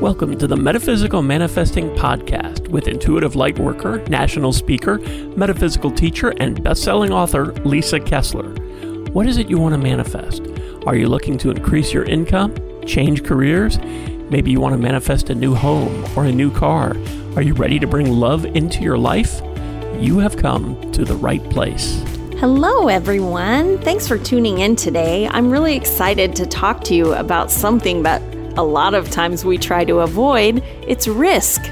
Welcome to the Metaphysical Manifesting Podcast with intuitive lightworker, national speaker, metaphysical teacher, and best-selling author Lisa Kessler. What is it you want to manifest? Are you looking to increase your income, change careers? Maybe you want to manifest a new home or a new car. Are you ready to bring love into your life? You have come to the right place. Hello, everyone. Thanks for tuning in today. I'm really excited to talk to you about something that a lot of times we try to avoid it's risk.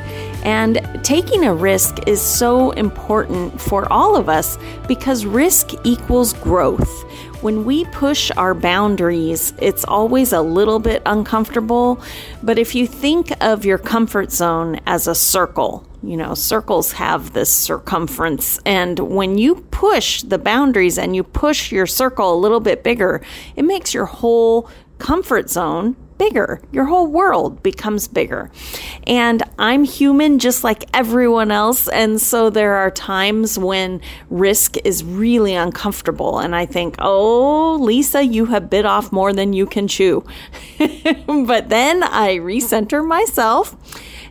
And taking a risk is so important for all of us because risk equals growth. When we push our boundaries, it's always a little bit uncomfortable. But if you think of your comfort zone as a circle, you know, circles have this circumference. And when you push the boundaries and you push your circle a little bit bigger, it makes your whole comfort zone bigger. Your whole world becomes bigger. And I'm human just like everyone else. And so there are times when risk is really uncomfortable. And I think, oh, Lisa, you have bit off more than you can chew. but then I recenter myself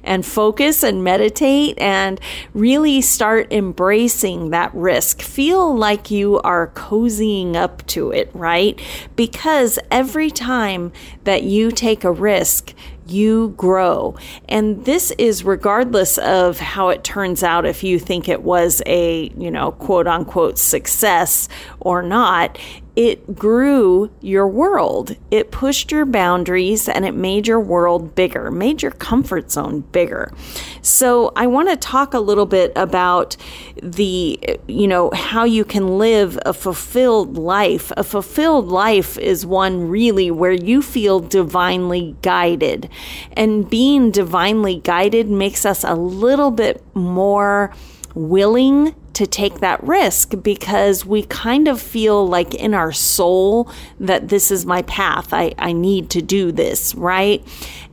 and focus and meditate and really start embracing that risk. Feel like you are cozying up to it, right? Because every time that you take a risk, you grow. And this is regardless of how it turns out, if you think it was a, you know, quote unquote success or not it grew your world. It pushed your boundaries and it made your world bigger, made your comfort zone bigger. So, I want to talk a little bit about the, you know, how you can live a fulfilled life. A fulfilled life is one really where you feel divinely guided. And being divinely guided makes us a little bit more willing to take that risk because we kind of feel like in our soul that this is my path. I, I need to do this, right?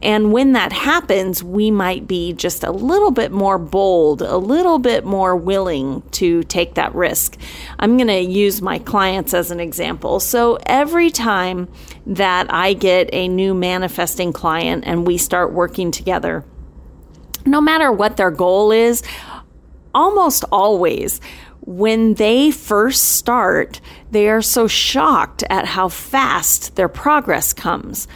And when that happens, we might be just a little bit more bold, a little bit more willing to take that risk. I'm going to use my clients as an example. So every time that I get a new manifesting client and we start working together, no matter what their goal is, almost always when they first start, they are so shocked at how fast their progress comes.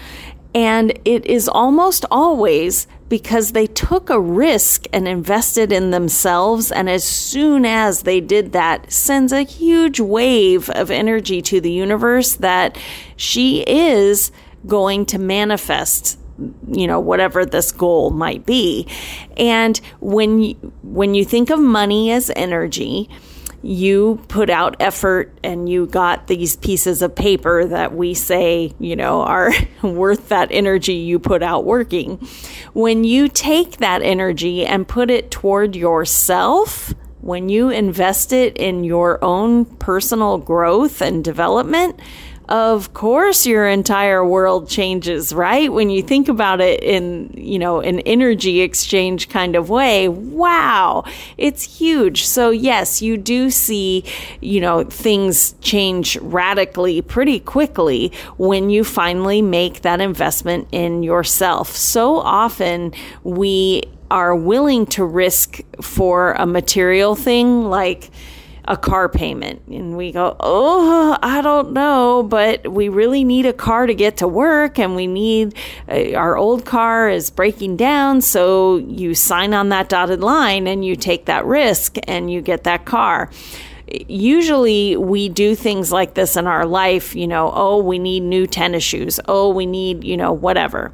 And it is almost always because they took a risk and invested in themselves. And as soon as they did that, sends a huge wave of energy to the universe that she is going to manifest you know whatever this goal might be and when you, when you think of money as energy you put out effort and you got these pieces of paper that we say, you know, are worth that energy you put out working. When you take that energy and put it toward yourself, when you invest it in your own personal growth and development, of course your entire world changes, right? When you think about it in, you know, an energy exchange kind of way, wow, it's huge. So yes, you do see, you know, things change radically pretty quickly when you finally make that investment in yourself. So often we are willing to risk for a material thing like a car payment. And we go, oh, I don't know, but we really need a car to get to work and we need uh, our old car is breaking down. So you sign on that dotted line and you take that risk and you get that car usually we do things like this in our life, you know, oh, we need new tennis shoes. Oh, we need, you know, whatever.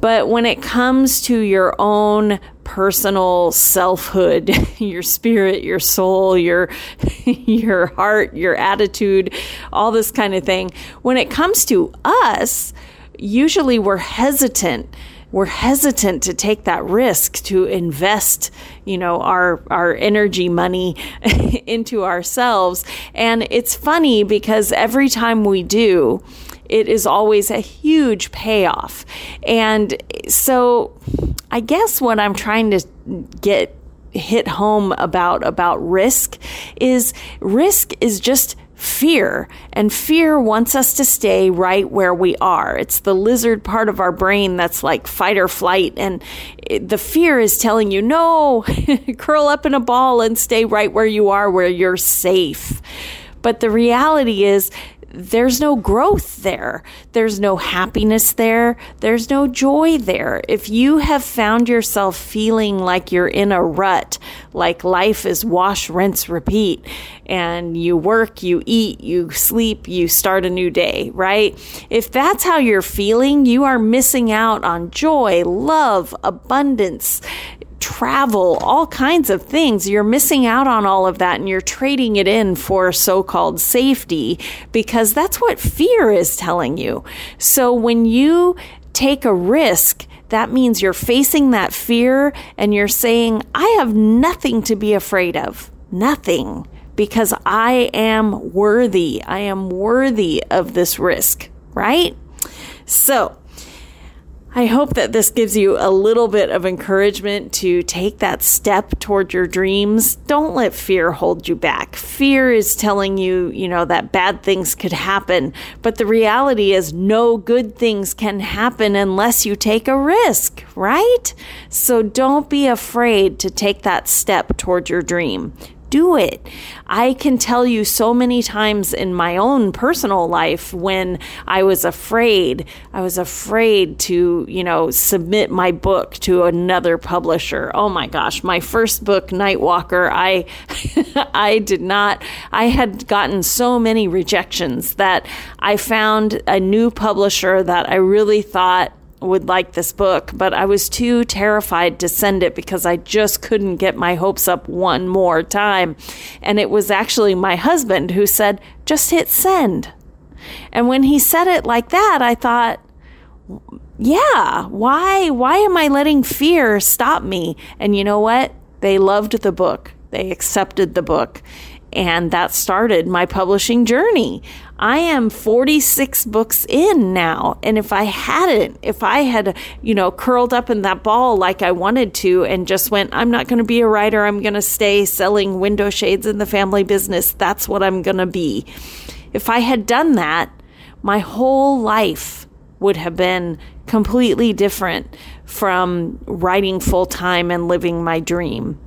But when it comes to your own personal selfhood, your spirit, your soul, your your heart, your attitude, all this kind of thing, when it comes to us, usually we're hesitant. We're hesitant to take that risk to invest you know our our energy money into ourselves. And it's funny because every time we do it is always a huge payoff. And so I guess what I'm trying to get hit home about about risk is risk is just fear. And fear wants us to stay right where we are. It's the lizard part of our brain that's like fight or flight. And the fear is telling you, no, curl up in a ball and stay right where you are, where you're safe. But the reality is, there's no growth there. There's no happiness there. There's no joy there. If you have found yourself feeling like you're in a rut, like life is wash, rinse, repeat, and you work, you eat, you sleep, you start a new day, right? If that's how you're feeling, you are missing out on joy, love, abundance, travel, all kinds of things. You're missing out on all of that and you're trading it in for so called safety because that's what fear is telling you. So when you take a risk, that means you're facing that fear and you're saying, I have nothing to be afraid of. Nothing. Because I am worthy. I am worthy of this risk, right? So, I hope that this gives you a little bit of encouragement to take that step toward your dreams. Don't let fear hold you back. Fear is telling you, you know, that bad things could happen, but the reality is no good things can happen unless you take a risk, right? So don't be afraid to take that step toward your dream do it. I can tell you so many times in my own personal life when I was afraid, I was afraid to, you know, submit my book to another publisher. Oh my gosh, my first book, Nightwalker, I I did not I had gotten so many rejections that I found a new publisher that I really thought would like this book, but I was too terrified to send it because I just couldn't get my hopes up one more time. And it was actually my husband who said, just hit send. And when he said it like that, I thought, yeah, why why am I letting fear stop me? And you know what? They loved the book. They accepted the book. And that started my publishing journey. I am 46 books in now. And if I hadn't, if I had, you know, curled up in that ball like I wanted to and just went, I'm not going to be a writer, I'm going to stay selling window shades in the family business, that's what I'm going to be. If I had done that, my whole life would have been completely different from writing full time and living my dream.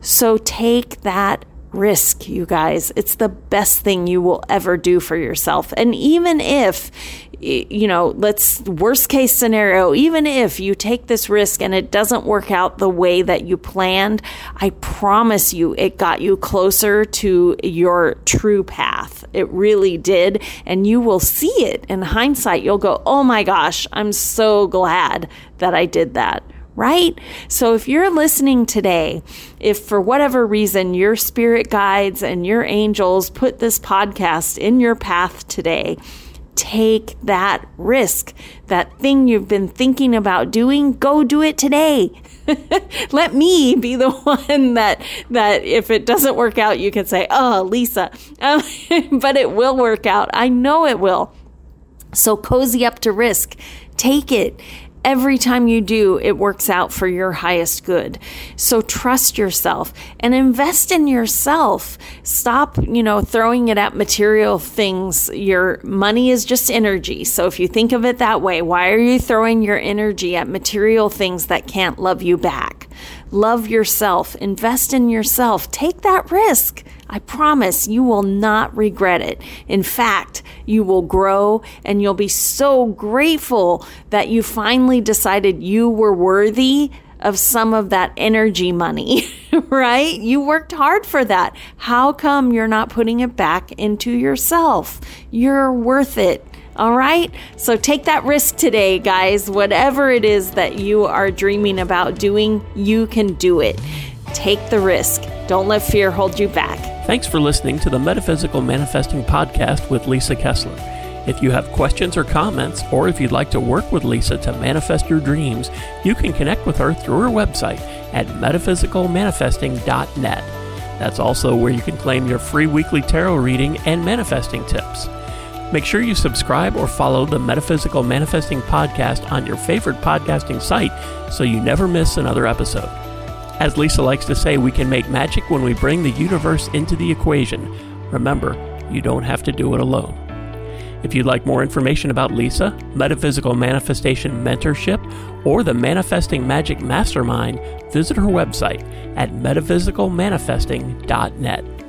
So take that risk, you guys. It's the best thing you will ever do for yourself. And even if, you know, let's worst case scenario, even if you take this risk and it doesn't work out the way that you planned, I promise you it got you closer to your true path. It really did. And you will see it in hindsight. You'll go, oh my gosh, I'm so glad that I did that right? So if you're listening today, if for whatever reason your spirit guides and your angels put this podcast in your path today, take that risk. That thing you've been thinking about doing, go do it today. Let me be the one that that if it doesn't work out, you can say, "Oh, Lisa," um, but it will work out. I know it will. So cozy up to risk. Take it every time you do, it works out for your highest good. So trust yourself and invest in yourself. Stop, you know, throwing it at material things. Your money is just energy. So if you think of it that way, why are you throwing your energy at material things that can't love you back? Love yourself, invest in yourself, take that risk. I promise you will not regret it. In fact, you will grow and you'll be so grateful that you finally decided you were worthy of some of that energy money, right? You worked hard for that. How come you're not putting it back into yourself? You're worth it. All right? So take that risk today, guys. Whatever it is that you are dreaming about doing, you can do it. Take the risk. Don't let fear hold you back. Thanks for listening to the Metaphysical Manifesting Podcast with Lisa Kessler. If you have questions or comments, or if you'd like to work with Lisa to manifest your dreams, you can connect with her through her website at metaphysicalmanifesting.net. That's also where you can claim your free weekly tarot reading and manifesting tips. Make sure you subscribe or follow the Metaphysical Manifesting Podcast on your favorite podcasting site so you never miss another episode. As Lisa likes to say, we can make magic when we bring the universe into the equation. Remember, you don't have to do it alone. If you'd like more information about Lisa, Metaphysical Manifestation Mentorship, or the Manifesting Magic Mastermind, visit her website at metaphysicalmanifesting.net.